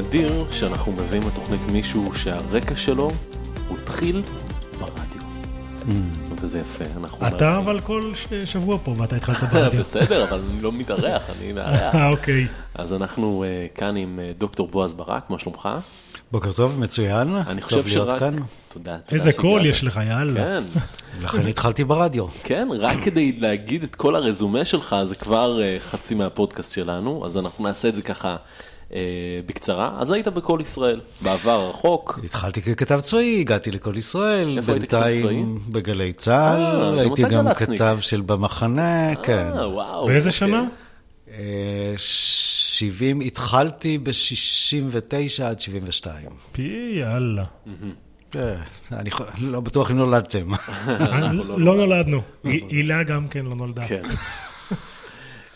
נדיר שאנחנו מביאים לתוכנית מישהו שהרקע שלו הוא התחיל ברדיו. וזה יפה, אנחנו... אתה אבל כל שבוע פה ואתה התחלת ברדיו. בסדר, אבל אני לא מתארח, אני מארח. אוקיי. אז אנחנו אה, כאן עם אה, דוקטור בועז ברק, מה שלומך? בוקר טוב, מצוין. אני חושב שרק... כאן. תודה, תודה איזה קול. יש לך, יאללה. כן, לכן התחלתי ברדיו. כן, רק כדי להגיד את כל הרזומה שלך, זה כבר אה, חצי מהפודקאסט שלנו, אז אנחנו נעשה את זה ככה בקצרה. אז היית בכל ישראל, בעבר הרחוק. התחלתי ככתב צבאי, הגעתי לכל ישראל, איפה היית כתב צבאי? בינתיים בגלי צה"ל, אה, הייתי גם גל"צניק. כתב של במחנה, כן. אה, וואו. באיזה אוקיי. שנה? אה, 70, התחלתי ב-69 עד 72. פי, יאללה. אה, אני לא בטוח אם נולדתם. לא נולדנו. הי- הילה גם כן לא נולדה.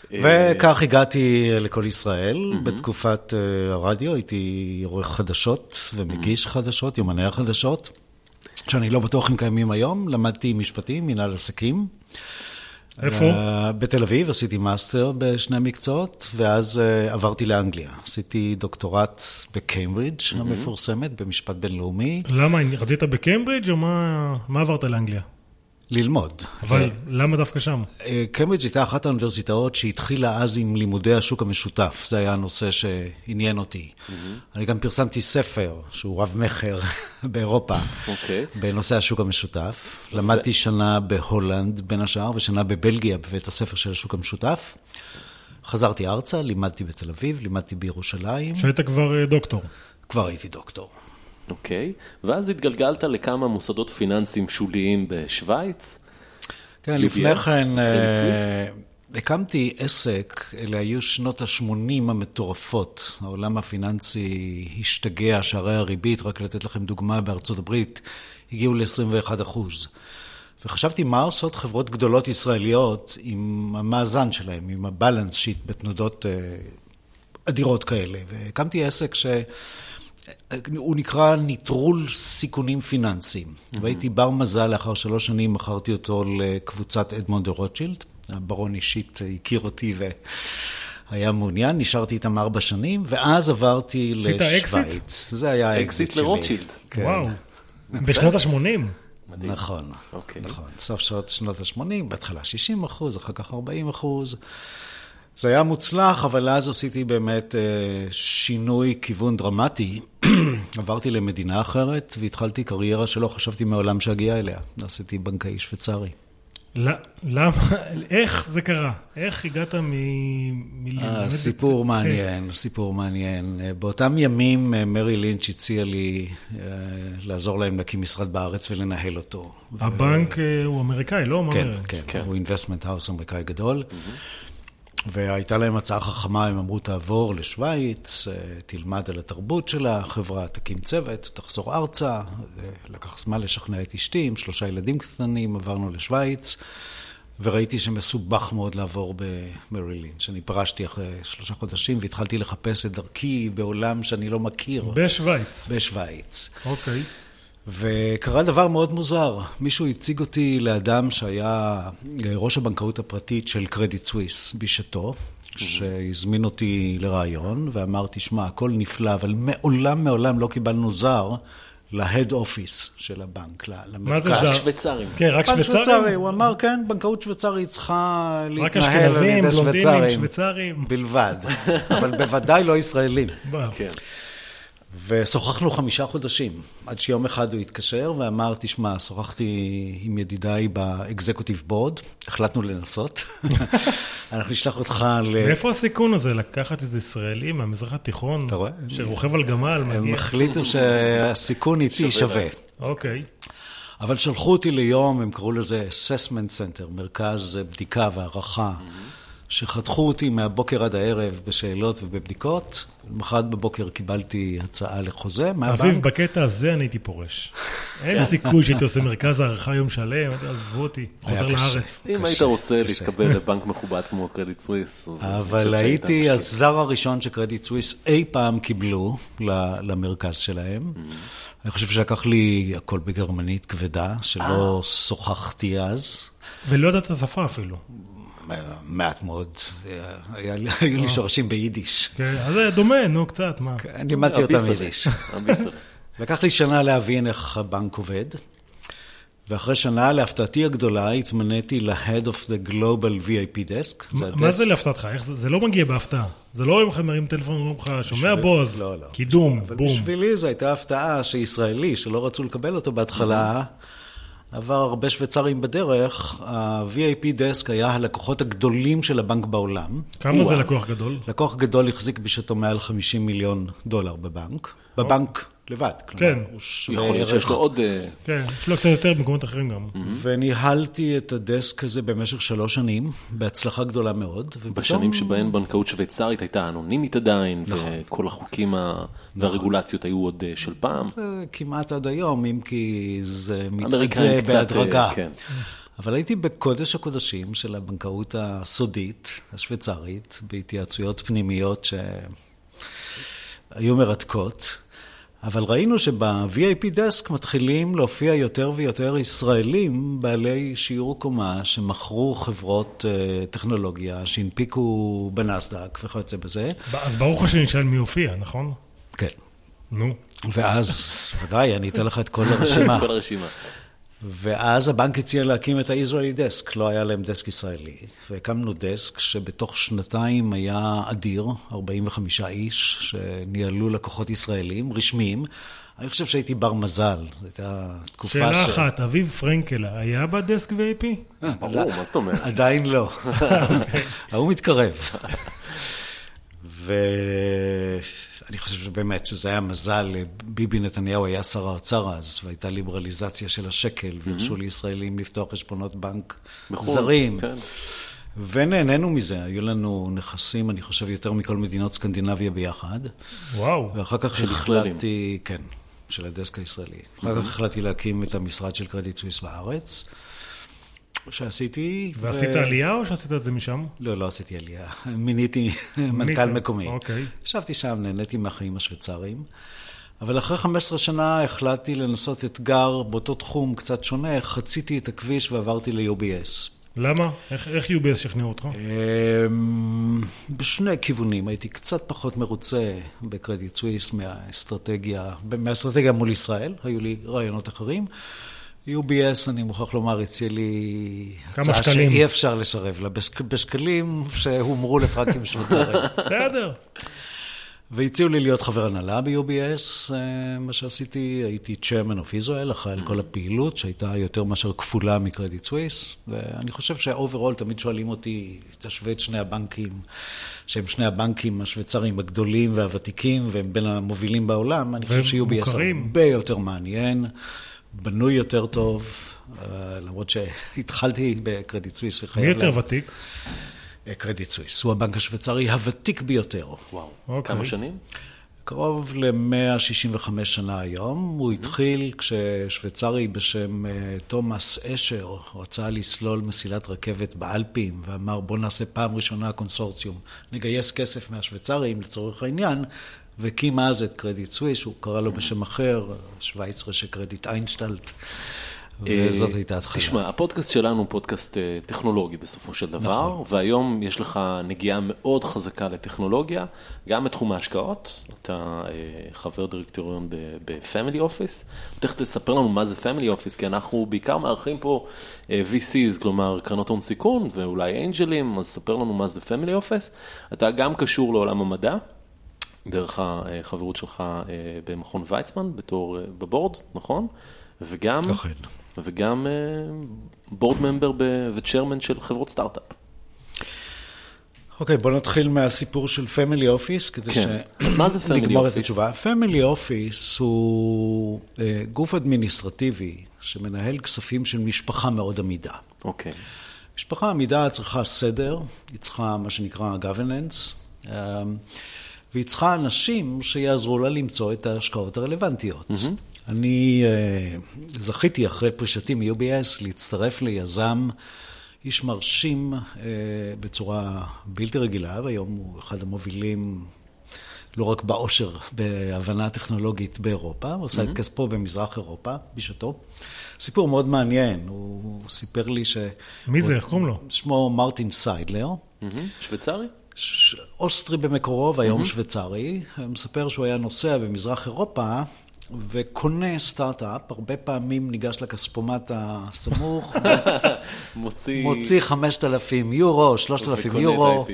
כן. וכך הגעתי לקול ישראל. בתקופת אה, הרדיו הייתי עורך חדשות ומגיש חדשות, יומני החדשות, שאני לא בטוח אם קיימים היום. למדתי משפטים, מנהל עסקים. איפה? אה, בתל אביב, עשיתי מאסטר בשני מקצועות, ואז אה, עברתי לאנגליה. עשיתי דוקטורט בקיימברידג' המפורסמת, במשפט בינלאומי, למה, רצית בקיימברידג' או מה מה עברת לאנגליה? ללמוד. אבל למה דווקא שם? אה, קיימברידג' הייתה אחת האוניברסיטאות שהתחילה אז עם לימודי השוק המשותף, זה היה הנושא שעניין אותי. אני גם פרסמתי ספר שהוא רב-מכר באירופה, אוקיי. בנושא השוק המשותף. למדתי שנה בהולנד בין השאר, ושנה בבלגיה בבית הספר של השוק המשותף. חזרתי ארצה, לימדתי בתל אביב, לימדתי בירושלים, שהיית כבר אה, דוקטור. כבר הייתי דוקטור. אוקיי, ואז התגלגלת לכמה מוסדות פיננסיים שוליים בשוויץ. כן, לפני כן אה, הקמתי עסק, אלה היו שנות ה-80 המטורפות. העולם הפיננסי השתגע, שערי הריבית, רק לתת לכם דוגמה, בארצות הברית הגיעו ל-21 אחוז. וחשבתי מה עושות חברות גדולות ישראליות עם המאזן שלהם, עם הבלנס שיט בתנודות אה, אדירות כאלה. והקמתי עסק ש... הוא נקרא ניטרול סיכונים פיננסיים. והייתי בר מזל, לאחר שלוש שנים מכרתי אותו לקבוצת אדמונד דה רוטשילד. הברון אישית הכיר אותי והיה מעוניין, נשארתי איתם ארבע שנים, ואז עברתי? לשוויץ. זה היה האקזיט האקזיט שלי. לרוטשילד. כן. וואו. בשנות ה-80. מדהים. נכון, אוקיי. נכון. סוף שנות, שנות ה-80, בהתחלה 60 אחוז, אחר כך 40 אחוז. זה היה מוצלח, אבל אז עשיתי באמת אה, שינוי כיוון דרמטי. עברתי למדינה אחרת והתחלתי קריירה שלא חשבתי מעולם שאגיע אליה. עשיתי בנקאי שוויצרי. למה, איך זה קרה? איך הגעת מ... מ- אה, סיפור מעניין, סיפור מעניין. באותם ימים אה, מרי לינץ' הציע לי אה, לעזור להם להקים משרד בארץ ולנהל אותו. הבנק הוא אמריקאי, לא? כן? כן, כן. הוא investment house אמריקאי גדול. והייתה להם הצעה חכמה, הם אמרו, תעבור לשוויץ, אה, תלמד על התרבות של החברה, תקים צוות, תחזור ארצה. לקח זמן לשכנע את אשתי, עם שלושה ילדים קטנים, עברנו לשוויץ, וראיתי שמסובך מאוד לעבור במרי לינץ'. אני פרשתי אחרי שלושה חודשים והתחלתי לחפש את דרכי בעולם שאני לא מכיר, בשוויץ. בשוויץ. אוקיי. וקרה דבר מאוד מוזר. מישהו הציג אותי לאדם שהיה ראש הבנקאות הפרטית של קרדיט סוויס בשעתו, שהזמין אותי לראיון, ואמר, תשמע, הכל נפלא, אבל מעולם מעולם לא קיבלנו זר להד אופיס של הבנק, ל- מה זה למרכז. זר? שוויצרים. כן, רק שוויצרים? הוא אמר, כן, בנקאות שוויצרית צריכה רק להתנהל על אשכנזים, ידי בלונדינים, שוויצרים. שוויצרים. בלבד, אבל בוודאי לא ישראלים. כן. ושוחחנו חמישה חודשים, עד שיום אחד הוא התקשר ואמר, תשמע, שוחחתי עם ידידיי באקזקוטיב בורד, החלטנו לנסות. אנחנו נשלח אותך ל... מאיפה הסיכון הזה לקחת איזה ישראלי מהמזרח התיכון, אתה רואה? שרוכב על גמל, הם? החליטו שהסיכון איתי שווה. אוקיי. אבל שלחו אותי ליום, הם קראו לזה assessment center, מרכז בדיקה והערכה, שחתכו אותי מהבוקר עד הערב בשאלות ובבדיקות. למחרת בבוקר קיבלתי הצעה לחוזה אביב, מהבנק. בקטע הזה אני הייתי פורש. אין סיכוי שהייתי עושה מרכז הערכה יום שלם, עזבו אותי, חוזר. לארץ. אם היית רוצה. להתקבל לבנק מכובד כמו קרדיט סוויס, אבל הייתי. הזר הראשון שקרדיט סוויס אי פעם קיבלו ל- למרכז שלהם. אני חושב שלקח לי הכל בגרמנית כבדה, שלא שוחחתי אז. ולא יודעת את השפה אפילו. מעט מאוד. היה, היו לי שורשים ביידיש. כן, אז זה דומה, נו, קצת, מה. אני לימדתי אותם יידיש. לקח לי שנה להבין איך הבנק עובד. ואחרי שנה, להפתעתי הגדולה, התמניתי ל-Head of the Global VIP Desk. מה זה, להפתעתך? זה, לא מגיע בהפתעה. זה לא אם לך מרים טלפון ואומרים לך, שומע בועז, לא, לא. קידום, בום. אבל בשבילי זו הייתה הפתעה שישראלי, שלא רצו לקבל אותו בהתחלה, עבר הרבה שוויצרים בדרך. ה-VIP Desk היה הלקוחות הגדולים של הבנק בעולם. כמה זה לקוח גדול? לקוח גדול החזיק בשעתו מעל 50 מיליון דולר בבנק. בבנק לבד. כן. יכול להיות שיש לו עוד... אה, כן, יש לו קצת יותר במקומות אחרים גם. וניהלתי את הדסק הזה במשך שלוש שנים, בהצלחה גדולה מאוד. בשנים שבהן בנקאות שוויצרית הייתה אנונימית עדיין, נכון. וכל החוקים והרגולציות היו עוד אה, של פעם. כמעט עד היום, אם כי זה מתעדה בהדרגה. כן. אבל הייתי בקודש הקודשים של הבנקאות הסודית, השוויצרית, בהתייעצויות פנימיות שהיו מרתקות. אבל ראינו שב-VIP דסק מתחילים להופיע יותר ויותר ישראלים בעלי שיעור קומה שמכרו חברות uh, טכנולוגיה, שהנפיקו בנסדק וכיוצא בזה. אז ברור לך שנשאל מי הופיע, נכון? כן. נו. ואז, ודאי, אני אתן לך את כל הרשימה. כל הרשימה. ואז הבנק הציע להקים את ה-Israeli Desk, לא היה להם דסק ישראלי. והקמנו דסק שבתוך שנתיים היה אדיר, 45 איש, שניהלו לקוחות ישראלים, רשמיים. אני חושב שהייתי בר מזל, זו הייתה תקופה ש... שאלה אחת, אביב פרנקל, היה בדסק VIP? ברור, מה זאת אומרת? עדיין לא. ההוא מתקרב. ואני חושב שבאמת שזה היה מזל, ביבי נתניהו היה שר האוצר אז, והייתה ליברליזציה של השקל, והרשו לישראלים לפתוח חשבונות בנק זרים. כן. ונהנינו מזה, היו לנו נכסים, אני חושב, יותר מכל מדינות סקנדינביה ביחד. וואו. ואחר כך החלטתי, כן, של הדסק הישראלי. אחר כך החלטתי להקים את המשרד של קרדיט סוויס בארץ. שעשיתי. ועשית ו... עלייה או שעשית את זה משם? לא, לא עשיתי עלייה. מיניתי מנכ"ל מקומי. אוקיי. ישבתי שם, נהניתי מהחיים השוויצריים. אבל אחרי 15 שנה החלטתי לנסות אתגר באותו תחום קצת שונה, חציתי את הכביש ועברתי ל-UBS. למה? איך, איך UBS שכנעו אותך? אמ, בשני כיוונים. הייתי קצת פחות מרוצה בקרדיט סוויס מהאסטרטגיה, מהאסטרטגיה מול ישראל, היו לי רעיונות אחרים. UBS, אני מוכרח לומר, הציע לי הצעה שאי אפשר לסרב לה, בשקלים שהומרו לפרנקים שוויצרים. בסדר. והציעו לי להיות חבר הנהלה ב-UBS, אה, מה שעשיתי, הייתי chairman of Israel, אחראי על כל הפעילות, שהייתה יותר מאשר כפולה מקרדיט סוויס, ואני חושב שה overall תמיד שואלים אותי, תשווה את שני הבנקים, שהם שני הבנקים השוויצריים הגדולים והוותיקים, והם בין המובילים בעולם, אני חושב ש-UBS הרבה יותר מעניין. בנוי יותר טוב, אה, למרות שהתחלתי בקרדיט סוויס וחייב... מי יותר לה... ותיק? אה, קרדיט סוויס, הוא הבנק השוויצרי הוותיק ביותר. וואו, אוקיי. כמה שנים? קרוב ל-165 שנה היום. הוא התחיל כששוויצרי בשם אה, אשר רצה לסלול מסילת רכבת באלפים, ואמר בוא נעשה פעם ראשונה קונסורציום, נגייס כסף מהשוויצרים לצורך העניין, והקים אז את קרדיט סוויס, הוא קרא לו בשם אחר, שווייצר של קרדיט איינשטלט. וזאת אה, הייתה התחלה. תשמע, הפודקאסט שלנו הוא פודקאסט אה, טכנולוגי בסופו של דבר, נכון. והיום יש לך נגיעה מאוד חזקה לטכנולוגיה, גם בתחום ההשקעות, אתה אה, חבר דירקטוריון ב-Family Office, תכף תספר לנו מה זה Family Office, כי אנחנו בעיקר מארחים פה VCs, כלומר קרנות הון סיכון ואולי אנג'לים, אז ספר לנו מה זה Family Office. אתה גם קשור לעולם המדע. דרך החברות שלך במכון ויצמן בתור ב board, נכון? וגם, אכן. וגם board member ו chairman של חברות סטארט-אפ. אוקיי, okay, בוא נתחיל מהסיפור של family office, כדי כן. office? את התשובה. Family office הוא uh, גוף אדמיניסטרטיבי שמנהל כספים של משפחה מאוד עמידה. אוקיי. Okay. משפחה עמידה צריכה סדר, היא צריכה מה שנקרא governance. והיא צריכה אנשים שיעזרו לה למצוא את ההשקעות הרלוונטיות. Mm-hmm. אני uh, זכיתי אחרי פרישתי מ-UBS להצטרף ליזם, איש מרשים uh, בצורה בלתי רגילה, והיום הוא אחד המובילים, לא רק בעושר, בהבנה טכנולוגית באירופה, הוא עשה את כספו במזרח אירופה בשעתו. סיפור מאוד מעניין, הוא סיפר לי ש... מי זה? איך קוראים לו? שמו מרטין סיידלר. שוויצרי? אוסטרי במקורו והיום שוויצרי, הוא מספר שהוא היה נוסע במזרח אירופה וקונה סטארט-אפ, הרבה פעמים ניגש לכספומט הסמוך, מוציא... מוציא 5,000 יורו, 3,000 וקונה יורו.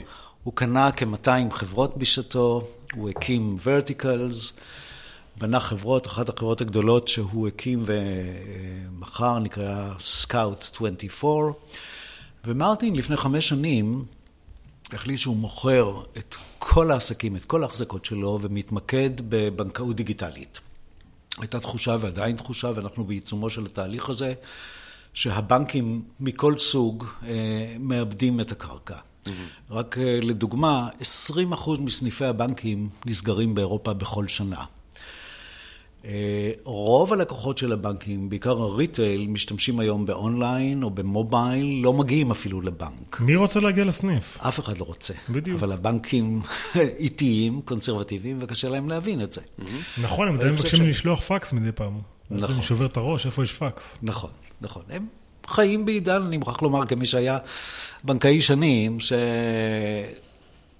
הוא קנה כ-200 חברות בשעתו, הוא הקים verticals, בנה חברות, אחת החברות הגדולות שהוא הקים ומכר נקראה סקאוט 24, ומרטין לפני חמש שנים החליט שהוא מוכר את כל העסקים, את כל ההחזקות שלו, ומתמקד בבנקאות דיגיטלית. הייתה תחושה ועדיין תחושה, ואנחנו בעיצומו של התהליך הזה, שהבנקים מכל סוג אה, מאבדים את הקרקע. רק אה, לדוגמה, 20% מסניפי הבנקים נסגרים באירופה בכל שנה. אה, רוב הלקוחות של הבנקים, בעיקר הריטייל, משתמשים היום באונליין או במובייל, לא מגיעים אפילו לבנק. מי רוצה להגיע לסניף? אף אחד לא רוצה. בדיוק. אבל הבנקים איטיים, קונסרבטיביים, וקשה להם להבין את זה. נכון, הם עדיין מבקשים ש- לשלוח פקס מדי פעם. אז נכון. אני שובר את הראש, איפה יש פקס? נכון, נכון. הם חיים בעידן, אני מוכרח לומר, כמי שהיה בנקאי שנים,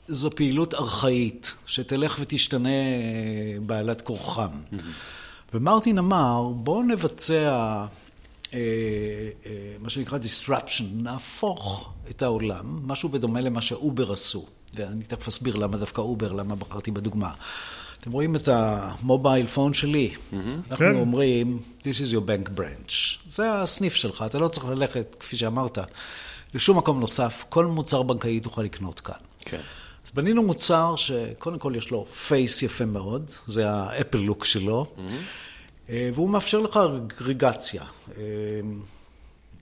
שזו פעילות ארכאית, שתלך ותשתנה אה, בעלת כורחם. ומרטין אמר, בואו נבצע אה, אה, מה שנקרא disruption, נהפוך את העולם, משהו בדומה למה שאובר עשו. ואני תכף אסביר למה דווקא אובר, למה בחרתי בדוגמה. אתם רואים את ה mobile phone שלי, אנחנו כן. אומרים, This is your bank branch. זה הסניף שלך, אתה לא צריך ללכת, כפי שאמרת, לשום מקום נוסף, כל מוצר בנקאי תוכל לקנות כאן. כן. אז בנינו מוצר שקודם כל יש לו פייס יפה מאוד, זה האפל לוק שלו, אה, והוא מאפשר לך אגרגציה, אה,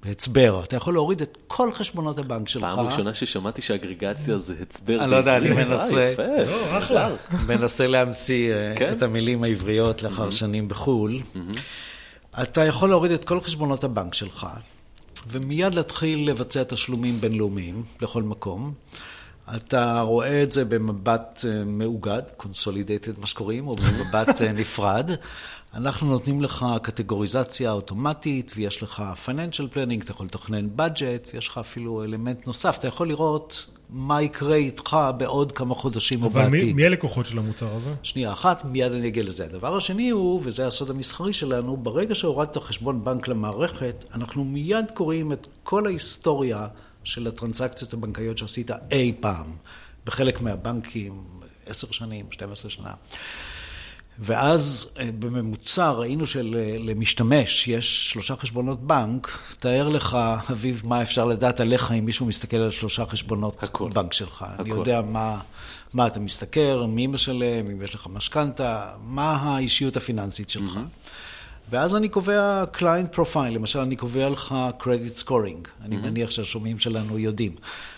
הצבר. אתה יכול להוריד את כל חשבונות הבנק שלך. פעם ראשונה ששמעתי שאגרגציה זה הצבר. אני לא יודע, אני. מנסה. אה, יפה. לא, אחלה. מנסה להמציא כן? את המילים העבריות לאחר שנים בחו"ל. אתה יכול להוריד את כל חשבונות הבנק שלך, ומיד להתחיל לבצע תשלומים בינלאומיים לכל מקום. אתה רואה את זה במבט אה, מאוגד, consolidated מה שקוראים, או במבט אה, נפרד. אנחנו נותנים לך קטגוריזציה אוטומטית, ויש לך financial planning, אתה יכול לתכנן budget, ויש לך אפילו אלמנט נוסף, אתה יכול לראות מה יקרה איתך בעוד כמה חודשים או אבל בעתיד. מי הלקוחות של המוצר הזה? שנייה אחת, מיד אני אגיע לזה. הדבר השני הוא, וזה הסוד המסחרי שלנו, ברגע שהורדת חשבון בנק למערכת, אנחנו מיד קוראים את כל ההיסטוריה של הטרנזקציות הבנקאיות שעשית אי פעם, בחלק מהבנקים, עשר שנים, 12 שנה. ואז אה, בממוצע ראינו שלמשתמש יש שלושה חשבונות בנק, תאר לך, אביב, מה אפשר לדעת עליך אם מישהו מסתכל על שלושה חשבונות הכל. בנק שלך. אני הכל. יודע מה, מה אתה משתכר, מי משלם, אם יש לך משכנתה, מה האישיות הפיננסית שלך. ואז אני קובע client profile, למשל אני קובע לך credit scoring, אני מניח שהשומעים שלנו יודעים.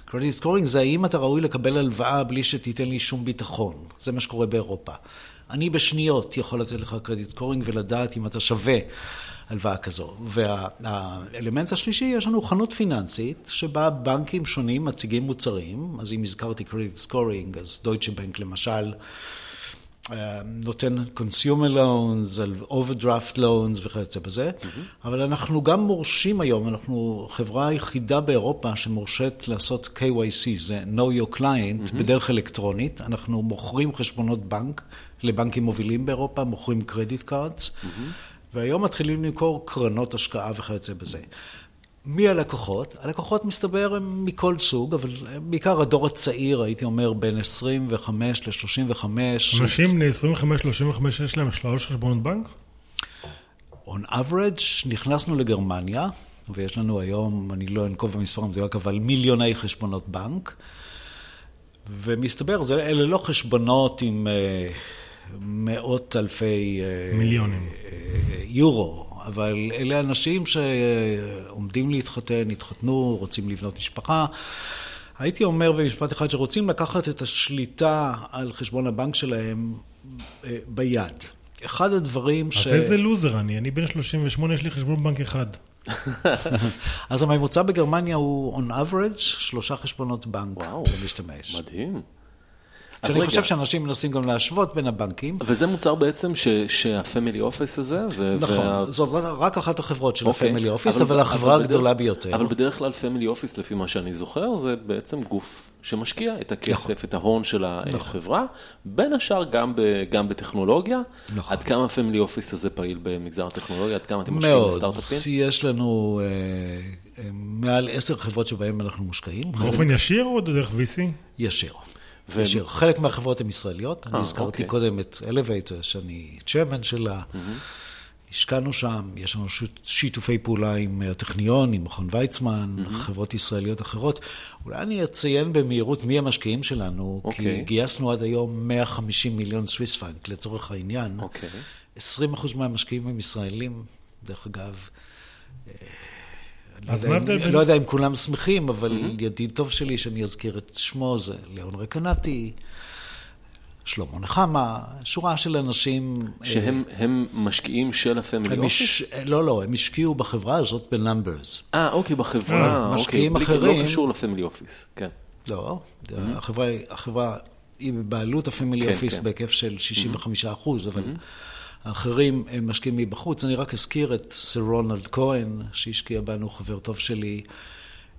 credit scoring זה האם אתה ראוי לקבל הלוואה בלי שתיתן לי שום ביטחון, זה מה שקורה באירופה. אני בשניות יכול לתת לך credit scoring ולדעת אם אתה שווה הלוואה כזו. והאלמנט השלישי, יש לנו חנות פיננסית, שבה בנקים שונים מציגים מוצרים, אז אם הזכרתי credit scoring, אז דויטשה בנק למשל, נותן consumer loans, על overdraft loans וכיוצא בזה, אבל אנחנו גם מורשים היום, אנחנו חברה היחידה באירופה שמורשית לעשות KYC, זה know your client, בדרך אלקטרונית, אנחנו מוכרים חשבונות בנק לבנקים מובילים באירופה, מוכרים credit cards, והיום מתחילים למכור קרנות השקעה וכיוצא בזה. מי הלקוחות? הלקוחות מסתבר הם מכל סוג, אבל בעיקר הדור הצעיר, הייתי אומר, בין 25 ל-35. אנשים בני 25-35 יש להם שלוש חשבונות בנק? On average, נכנסנו לגרמניה, ויש לנו היום, אני לא אנקוב במספר המדויק, אבל מיליוני חשבונות בנק, ומסתבר, זה, אלה לא חשבונות עם אה, מאות אלפי... אה, מיליונים. אה, יורו, אבל אלה אנשים שעומדים להתחתן, התחתנו, רוצים לבנות משפחה. הייתי אומר במשפט אחד שרוצים לקחת את השליטה על חשבון הבנק שלהם אה, ביד. אחד הדברים ש... אז איזה לוזר אני? אני בן 38, יש לי חשבון בנק אחד. אז הממוצע בגרמניה הוא on average שלושה חשבונות בנק וואו. למשתמש. מדהים. שאני רגע. חושב שאנשים מנסים גם להשוות בין הבנקים. וזה מוצר בעצם ש, שה family office הזה? ו, נכון, וה... זאת רק אחת החברות של אוקיי. ה family office, אבל, אבל החברה אבל הגדולה בדרך, ביותר. אבל בדרך כלל family office, לפי מה שאני זוכר, זה בעצם גוף שמשקיע את הכסף, נכון. את ההון של החברה, נכון. בין השאר גם, ב, גם בטכנולוגיה. נכון. עד כמה ה family office הזה פעיל במגזר הטכנולוגיה? עד כמה אתם משקיעים בסטארט-אפים? מאוד, יש לנו אה, אה, מעל עשר חברות שבהן אנחנו מושקעים. באופן ישיר או דרך VC? ישיר. ישיר. חלק מהחברות הן ישראליות, אני אה, הזכרתי אוקיי. קודם את Elevator, שאני chairman שלה. השקענו שם, יש לנו שיתופי פעולה עם הטכניון, עם מכון ויצמן, mm-hmm. חברות ישראליות אחרות. אולי אני אציין במהירות מי המשקיעים שלנו, okay. כי אוקיי. גייסנו עד היום 150 מיליון סוויס פרנק לצורך העניין. Okay. אוקיי. 20 אחוז מהמשקיעים הם ישראלים, דרך אגב. אה, אז מה ההבדל בין... לא יודע אם כולם שמחים, אבל mm-hmm. ידיד טוב שלי, שאני אזכיר את שמו, זה ליאון רקנטי. שלמה נחמה, שורה של אנשים... שהם אה, משקיעים של ה family office? לא, לא, הם השקיעו בחברה הזאת בנאמברס. אה, אוקיי, בחברה, אוקיי. משקיעים בלי, אחרים... לא קשור ל family office, כן. לא, mm-hmm. החברה, החברה היא בבעלות ה family כן, office כן. בהיקף של 65 mm-hmm. אחוז, אבל... Mm-hmm. האחרים הם משקיעים מבחוץ. אני רק אזכיר את סר רונלד כהן, שהשקיע בנו, חבר טוב שלי,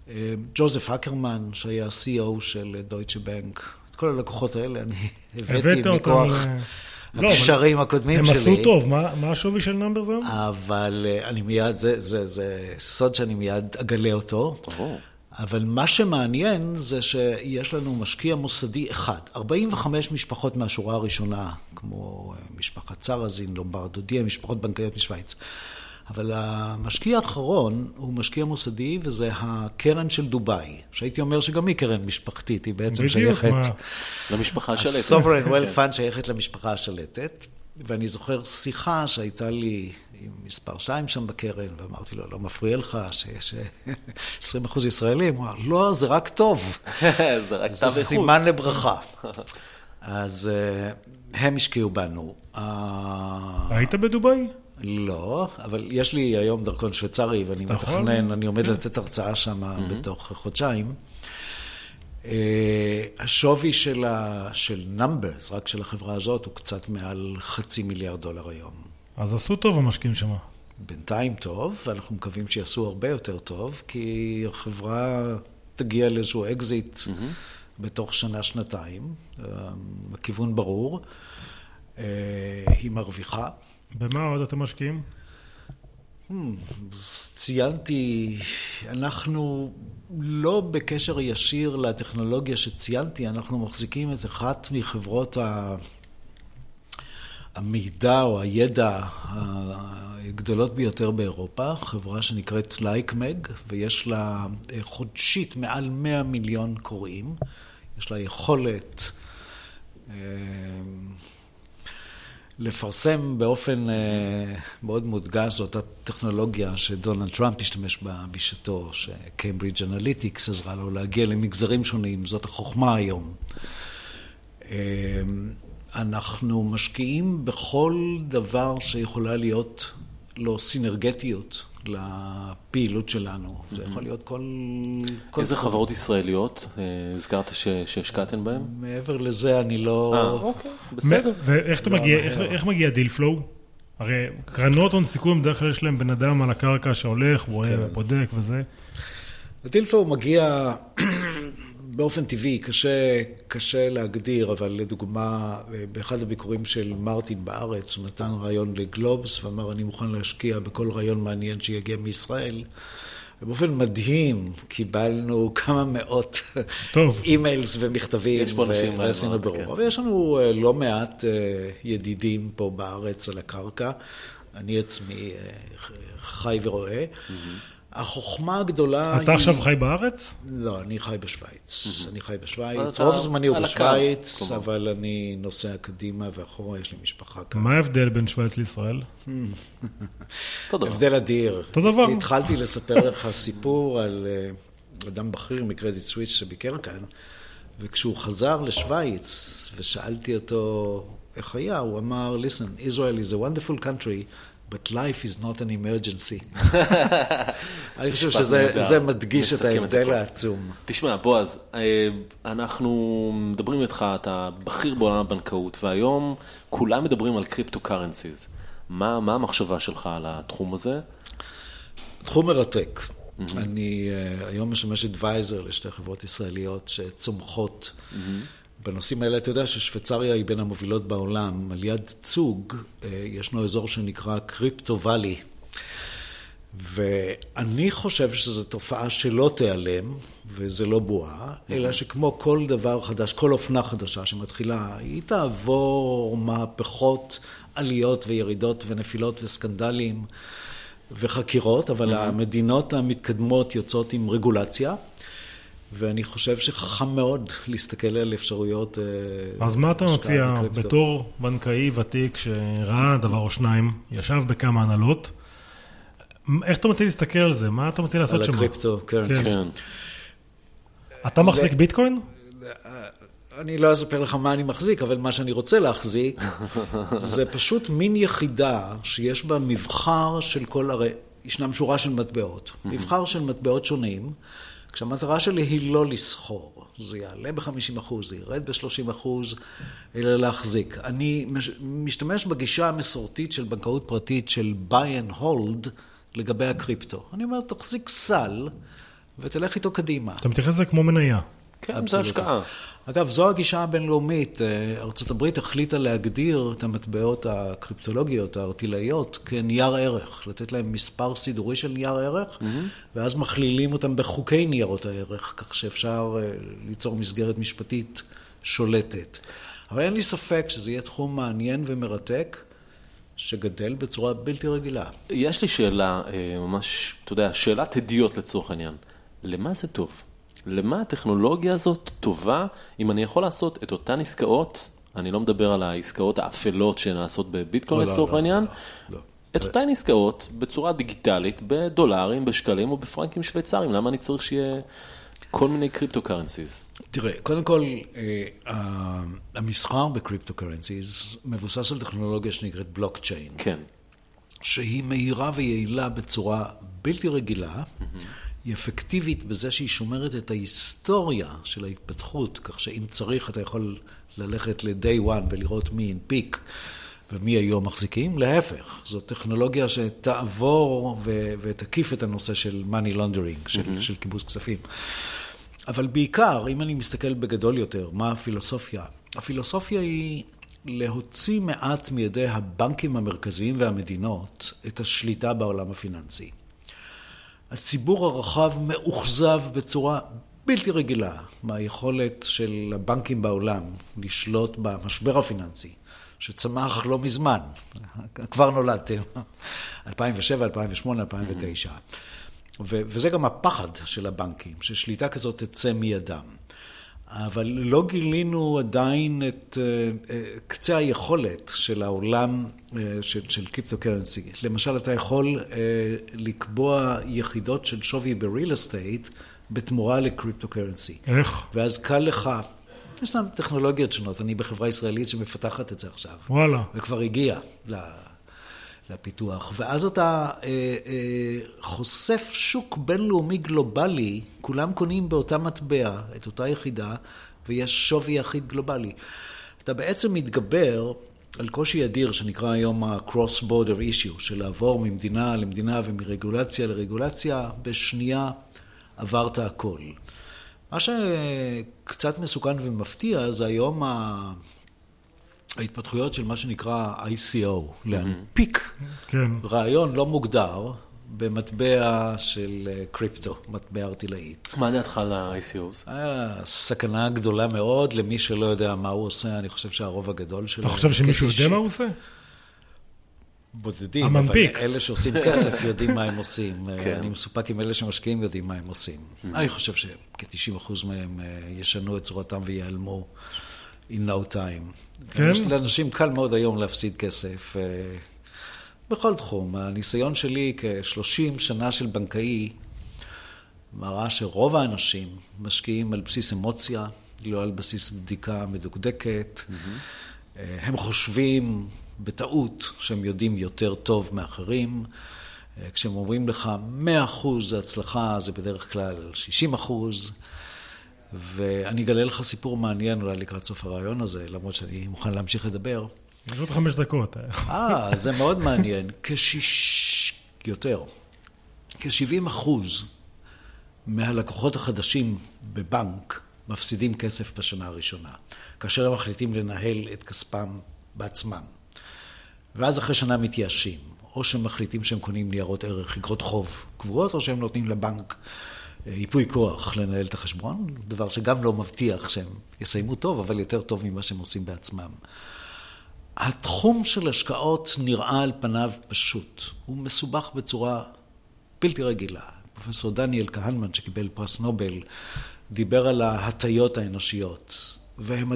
אה, ג'וזף אקרמן, שהיה CEO של דויטשה בנק, את כל הלקוחות האלה אני הבאתי מכוח לא, הקשרים הקודמים שלי. הם עשו טוב, מה השווי של נאמבר זון? אבל אה, אני מיד, זה סוד שאני מיד אגלה אותו. אבל מה שמעניין זה שיש לנו משקיע מוסדי אחד, 45 משפחות מהשורה הראשונה, כמו אה, משפחת צרזין, לומברדו דיה, משפחות בנקאיות משוויץ. אבל המשקיע האחרון הוא משקיע מוסדי, וזה הקרן של דובאי, שהייתי אומר שגם היא קרן משפחתית, היא בעצם שייכת... בדיוק, מה? למשפחה השלטת. ה-Sovereign Wealth Fund שייכת למשפחה השלטת, ואני זוכר שיחה שהייתה לי עם מספר שתיים שם בקרן, ואמרתי לו, לא מפריע לך שיש 20 אחוז ישראלים? הוא אמר, לא, זה רק טוב. זה רק זה סימן לברכה. אז אה, הם השקיעו בנו. היית בדובאי? לא, אבל יש לי היום דרכון שוויצרי, ואני מתכנן, אני עומד כן. לתת הרצאה שם בתוך חודשיים. אה, השווי של נאמברס, רק של החברה הזאת, הוא קצת מעל חצי מיליארד דולר היום. אז עשו טוב המשקיעים שם. בינתיים טוב, ואנחנו מקווים שיעשו הרבה יותר טוב, כי החברה תגיע לאיזשהו אקזיט בתוך שנה-שנתיים. אה, הכיוון ברור. אה, היא מרוויחה. במה עוד אתם משקיעים? ציינתי, אנחנו לא בקשר ישיר לטכנולוגיה שציינתי, אנחנו מחזיקים את אחת מחברות ה... המידע או הידע הגדולות ביותר באירופה, חברה שנקראת לייקמג, ויש לה חודשית מעל 100 מיליון קוראים. יש לה יכולת אה, לפרסם באופן אה, מאוד מודגש, זאת הטכנולוגיה שדונלד טראמפ השתמש בה בשעתו, שקיימברידג' אנליטיקס עזרה לו להגיע למגזרים שונים, זאת החוכמה היום. אה, אנחנו משקיעים בכל דבר שיכולה להיות לו סינרגטיות לפעילות שלנו. זה יכול להיות כל... איזה חברות ישראליות אה, הזכרת שהשקעתם בהן? מעבר לזה אני לא... אה, אוקיי, בסדר. ואיך לא, מגיע deal flow? הרי קרנות הון סיכון, בדרך כלל יש להם בן אדם על הקרקע שהולך, רואה, כן. בודק וזה. ה deal flow מגיע באופן טבעי, קשה, קשה להגדיר, אבל לדוגמה, באחד הביקורים של מרטין בארץ, הוא נתן רעיון לגלובס ואמר, אני מוכן להשקיע בכל רעיון מעניין שיגיע מישראל. ובאופן מדהים קיבלנו כמה מאות אימיילס ומכתבים, ועשינו ברור. כן. אבל יש לנו אה, לא מעט אה, ידידים פה בארץ על הקרקע. אני עצמי אה, חי ורואה. Mm-hmm. החוכמה הגדולה היא... אתה עכשיו חי בארץ? לא, אני חי בשוויץ. אני חי בשוויץ, רוב זמני הוא בשוויץ, אבל אני נוסע קדימה ואחורה, יש לי משפחה כאן. מה ההבדל בין שוויץ לישראל? הבדל אדיר. אותו דבר. התחלתי לספר לך סיפור על אה, אדם בכיר מקרדיט סוויץ שביקר כאן, וכשהוא חזר לשוויץ, ושאלתי אותו איך היה, הוא אמר, listen, Israel is a wonderful country, but life is not an emergency. אני חושב שזה מדגיש את ההבדל העצום. תשמע, בועז, אה, אנחנו מדברים איתך, אתה בכיר בעולם הבנקאות, והיום כולם מדברים על קריפטו קרנסיז. מה המחשבה שלך על התחום הזה? תחום מרתק. Mm-hmm. אני uh, היום משמש אדוויזר לשתי חברות ישראליות שצומחות mm-hmm. בנושאים האלה. אתה יודע ששוויצריה היא בין המובילות בעולם. על יד צוג uh, ישנו אזור שנקרא קריפטו ואלי. ואני חושב שזו תופעה שלא תיעלם, וזה לא בועה, mm-hmm. אלא שכמו כל דבר חדש, כל אופנה חדשה שמתחילה, היא תעבור מהפכות, עליות וירידות ונפילות וסקנדלים. וחקירות, אבל mm-hmm. המדינות המתקדמות יוצאות עם רגולציה, ואני חושב שחכם מאוד להסתכל על אפשרויות אה, אז מה אתה מציע בתור בנקאי ותיק שראה דבר או שניים, ישב בכמה הנהלות, איך אתה מציע להסתכל על זה? מה אתה מציע לעשות שם? על הקריפטו, כן. כן. אתה מחזיק ביטקוין? אני לא אספר לך מה אני מחזיק, אבל מה שאני רוצה להחזיק, זה פשוט מין יחידה שיש בה מבחר של כל, הרי ישנם שורה של מטבעות, מבחר של מטבעות שונים, כשהמטרה שלי היא לא לסחור, זה יעלה ב-50%, זה ירד ב-30%, אלא להחזיק. אני משתמש בגישה המסורתית של בנקאות פרטית של buy and hold לגבי הקריפטו. אני אומר, תחזיק סל ותלך איתו קדימה. אתה מתייחס לזה כמו מניה. כן, זה השקעה. אגב, זו הגישה הבינלאומית. אה, ארה"ב החליטה להגדיר את המטבעות הקריפטולוגיות, הארטילאיות, כנייר ערך, לתת להם מספר סידורי של נייר ערך, mm-hmm. ואז מכלילים אותם בחוקי ניירות הערך, כך שאפשר אה, ליצור מסגרת משפטית שולטת. אבל אין לי ספק שזה יהיה תחום מעניין ומרתק. שגדל בצורה בלתי רגילה. יש לי שאלה, אה, ממש, אתה יודע, שאלת הדיוט לצורך העניין. למה זה טוב? למה הטכנולוגיה הזאת טובה, אם אני יכול לעשות את אותן עסקאות, אני לא מדבר על העסקאות האפלות שנעשות בביטקוין לא, לצורך לא, העניין, לא, לא. את אותן עסקאות בצורה דיגיטלית, בדולרים, בשקלים או בפרנקים שוויצריים, למה אני צריך שיהיה כל מיני crypto currencies? תראה, קודם כל, אה, המסחר ב crypto currencies מבוסס על טכנולוגיה שנקראת בלוקצ'יין. כן. שהיא מהירה ויעילה בצורה בלתי רגילה. Mm-hmm. היא אפקטיבית בזה שהיא שומרת את ההיסטוריה של ההתפתחות, כך שאם צריך אתה יכול ללכת ל-day one ולראות מי הנפיק ומי היום מחזיקים. להפך, זו טכנולוגיה שתעבור ו- ותקיף את הנושא של money laundering, של, mm-hmm. של כיבוס כספים. אבל בעיקר, אם אני מסתכל בגדול יותר, מה הפילוסופיה? הפילוסופיה היא להוציא מעט מידי הבנקים המרכזיים והמדינות את השליטה בעולם הפיננסי. הציבור הרחב מאוכזב בצורה בלתי רגילה מהיכולת של הבנקים בעולם לשלוט במשבר הפיננסי, שצמח לא מזמן, כבר נולדתם, 2007, 2008, 2009. וזה גם הפחד של הבנקים, ששליטה כזאת תצא מידם. אבל לא גילינו עדיין את אה, אה, קצה היכולת של העולם אה, של, של קריפטו קרנסי. למשל, אתה יכול לקבוע יחידות של שווי בריל אסטייט בתמורה לקריפטו קרנסי. איך? ואז קל לך, יש להם טכנולוגיות שונות, אני בחברה ישראלית שמפתחת את זה עכשיו. וואלה. וכבר הגיע לפיתוח. ואז אתה אה, אה, חושף שוק בינלאומי גלובלי, כולם קונים באותה מטבע, את אותה יחידה, ויש שווי יחיד גלובלי. אתה בעצם מתגבר על קושי אדיר שנקרא היום ה-cross border issue, של לעבור ממדינה למדינה ומרגולציה לרגולציה, בשנייה עברת הכל. מה שקצת מסוכן ומפתיע זה היום ה... ההתפתחויות של מה שנקרא ICO, להנפיק כן. רעיון לא מוגדר במטבע של אה, קריפטו, מטבע ארטילאית. מה דעתך על ה-ICOs? סכנה גדולה מאוד למי שלא יודע מה הוא עושה, אני חושב שהרוב הגדול שלו... אתה חושב שמישהו יודע מה הוא עושה? בודדים, המנפיק. אבל אלה שעושים כסף יודעים מה הם עושים. כן. אני מסופק עם אלה שמשקיעים יודעים מה הם עושים. אני חושב שכ-90% מהם אה, ישנו את צורתם ויעלמו. In no time. כן? לאנשים קל מאוד היום להפסיד כסף אה, בכל תחום. הניסיון שלי כ-30 שנה של בנקאי מראה שרוב האנשים משקיעים על בסיס אמוציה, לא על בסיס בדיקה מדוקדקת. Mm-hmm. הם חושבים בטעות שהם יודעים יותר טוב מאחרים. אה, כשהם אומרים לך 100% הצלחה, זה בדרך כלל 60%. ואני אגלה לך סיפור מעניין אולי לקראת סוף הרעיון הזה, למרות שאני מוכן להמשיך לדבר. יש עוד חמש דקות. אה, זה מאוד מעניין. כשיש... יותר. כ-70 אחוז מהלקוחות החדשים בבנק מפסידים כסף בשנה הראשונה, כאשר הם מחליטים לנהל את כספם בעצמם. ואז אחרי שנה מתייאשים, או שהם מחליטים שהם קונים ניירות ערך, אגרות חוב קבועות, או שהם נותנים לבנק ייפוי כוח לנהל את החשבון, דבר שגם לא מבטיח שהם יסיימו טוב, אבל יותר טוב ממה שהם עושים בעצמם. התחום של השקעות נראה על פניו פשוט. הוא מסובך בצורה בלתי רגילה. פרופסור דניאל כהנמן, שקיבל פרס נובל, דיבר על ההטיות האנושיות, והן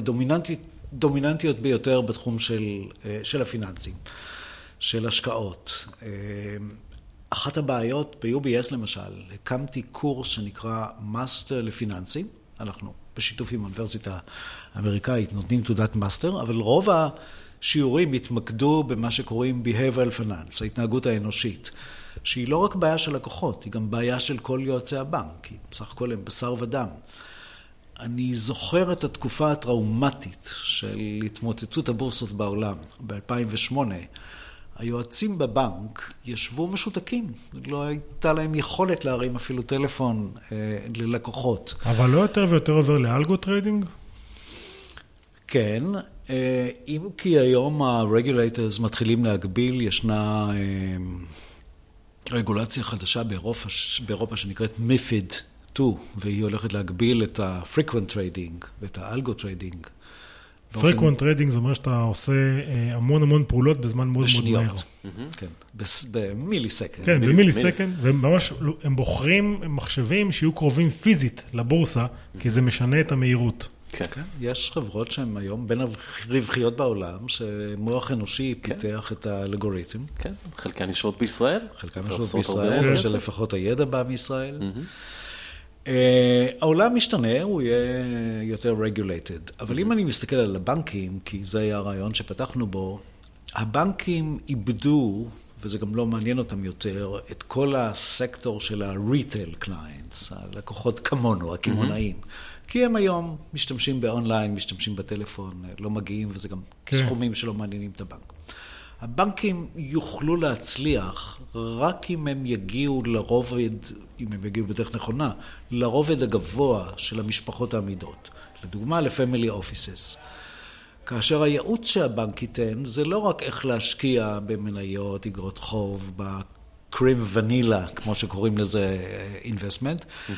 הדומיננטיות ביותר בתחום של, אה, של הפיננסים, של השקעות. אחת הבעיות ב-UBS למשל, הקמתי קורס שנקרא מאסטר לפיננסים, אנחנו בשיתוף עם האוניברסיטה האמריקאית נותנים תעודת מאסטר, אבל רוב השיעורים התמקדו במה שקוראים Behavioral Finance, ההתנהגות האנושית. שהיא לא רק בעיה של לקוחות, היא גם בעיה של כל יועצי הבנק, כי בסך הכל הם בשר ודם. אני זוכר את התקופה הטראומטית של התמוטטות הבורסות בעולם, ב-2008. היועצים בבנק ישבו משותקים, לא הייתה להם יכולת להרים אפילו טלפון אה, ללקוחות. אבל לא יותר ויותר עובר ל algo trading? כן, אה, אם כי היום ה regulators מתחילים להגביל, ישנה... אה, רגולציה חדשה באירופה, באירופה שנקראת MIFID 2, והיא הולכת להגביל את ה-frequent trading ואת ה-algo trading. Frequent trading זה אומר שאתה עושה אה, המון המון פעולות בזמן מאוד מאוד מהר. כן, ב milli second. כן, זה milli second, וממש הם בוחרים מחשבים שיהיו קרובים פיזית לבורסה, כי זה משנה את המהירות. כן. כן. יש חברות שהן היום בין הרווחיות בעולם, שמוח אנושי כן. פיתח את האלגוריתם. כן, חלקן יושבות בישראל. חלקן יושבות בישראל, או שלפחות הידע בא מישראל. Mm-hmm. Uh, העולם משתנה, הוא יהיה יותר regulated. אבל. אם אני מסתכל על הבנקים, כי זה היה הרעיון שפתחנו בו, הבנקים איבדו, וזה גם לא מעניין אותם יותר, את כל הסקטור של ה-retail clients, הלקוחות כמונו, הקמעונאים. Mm-hmm. כי הם היום משתמשים באונליין, משתמשים בטלפון, לא מגיעים, וזה גם כן. סכומים שלא מעניינים את הבנק. הבנקים יוכלו להצליח רק אם הם יגיעו לרובד, אם הם יגיעו בדרך נכונה, לרובד הגבוה של המשפחות העמידות. לדוגמה, לפמילי אופיסס. כאשר הייעוץ שהבנק ייתן זה לא רק איך להשקיע במניות, אגרות חוב, בקרים ונילה, כמו שקוראים לזה investment, mm-hmm.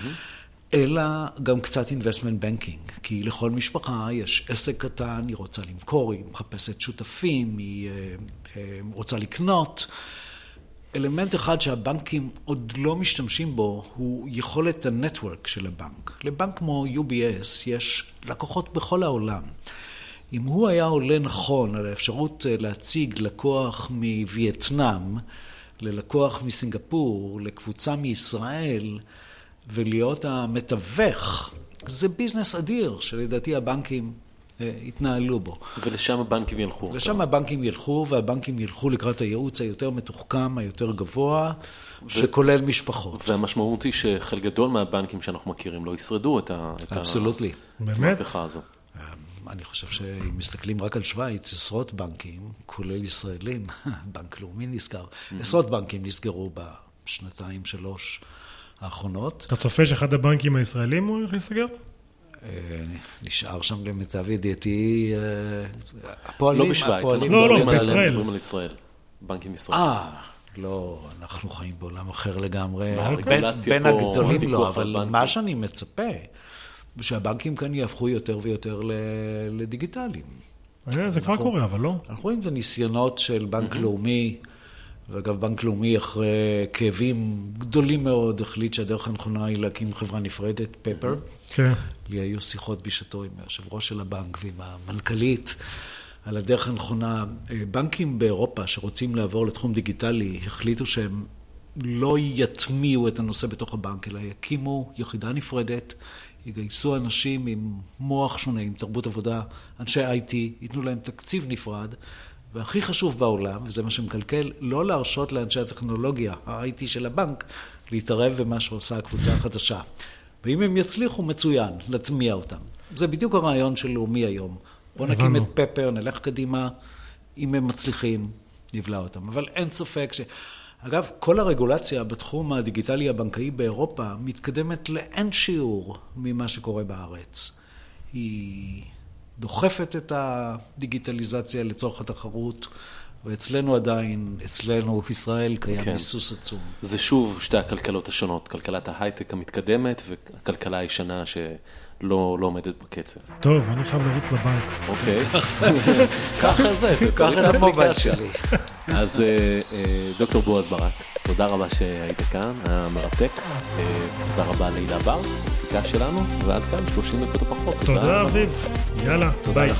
אלא גם קצת investment banking, כי לכל משפחה יש עסק קטן, היא רוצה למכור, היא מחפשת שותפים, היא אה, אה, רוצה לקנות. אלמנט אחד שהבנקים עוד לא משתמשים בו הוא יכולת הנטוורק של הבנק. לבנק כמו UBS יש לקוחות בכל העולם. אם הוא היה עולה נכון על האפשרות אה, להציג לקוח מווייטנאם, ללקוח מסינגפור, לקבוצה מישראל, ולהיות המתווך, זה ביזנס אדיר שלדעתי הבנקים אה, התנהלו בו. ולשם הבנקים ילכו. לשם הבנקים ילכו, והבנקים ילכו לקראת הייעוץ היותר מתוחכם, היותר גבוה, ו... שכולל משפחות. והמשמעות היא שחלק גדול מהבנקים שאנחנו מכירים לא ישרדו את, המהפכה הזו. אה, אני חושב שאם מסתכלים רק על שווייץ, עשרות בנקים, כולל ישראלים, בנק לאומי נסגר, עשרות בנקים נסגרו בשנתיים, שלוש. האחרונות. אתה צופה שאחד הבנקים הישראלים הוא הולך להיסגר? אה, נשאר שם למיטב ידיעתי, אה, הפועלים, לא בשוויץ, לא, לא, בישראל. מדברים על ישראל, בנקים ישראל. אה, לא, אנחנו חיים בעולם אחר לגמרי. בין הגדולים לא, אבל מה שאני מצפה, שהבנקים כאן יהפכו יותר ויותר לדיגיטליים. אה, זה כבר קורה, אבל לא. אנחנו רואים את הניסיונות של בנק לאומי. ואגב, בנק לאומי אחרי כאבים גדולים מאוד החליט שהדרך הנכונה היא להקים חברה נפרדת, פפר. כן. לי היו שיחות בשעתו עם היושב ראש של הבנק ועם המנכ"לית על הדרך הנכונה. בנקים באירופה שרוצים לעבור לתחום דיגיטלי החליטו שהם לא יטמיעו את הנושא בתוך הבנק, אלא יקימו יחידה נפרדת, יגייסו אנשים עם מוח שונה, עם תרבות עבודה, אנשי IT, ייתנו להם תקציב נפרד. והכי חשוב בעולם, וזה מה שמקלקל, לא להרשות לאנשי הטכנולוגיה, ה-IT של הבנק, להתערב במה שעושה הקבוצה החדשה. ואם הם יצליחו, מצוין, להטמיע אותם. זה בדיוק הרעיון של לאומי היום. בואו נקים את פפר, נלך קדימה, אם הם מצליחים, נבלע אותם. אבל אין ספק ש... אגב, כל הרגולציה בתחום הדיגיטלי הבנקאי באירופה מתקדמת לאין שיעור ממה שקורה בארץ. היא דוחפת את הדיגיטליזציה לצורך התחרות. ואצלנו עדיין, אצלנו, ישראל, קיים כן. ביסוס עצום. זה שוב שתי הכלכלות השונות, כלכלת ההייטק המתקדמת והכלכלה הישנה שלא לא עומדת בקצב. טוב, אני חייב לרוץ לבנק. אוקיי, ככה זה, קח את המובייל שלי. אז אה, אה, דוקטור בועז ברק, תודה רבה שהיית כאן, היה מרתק. אה, תודה רבה להילה בר, המפיקה שלנו, ועד כאן 30 דקות או פחות. תודה, אביב. יאללה, ביי.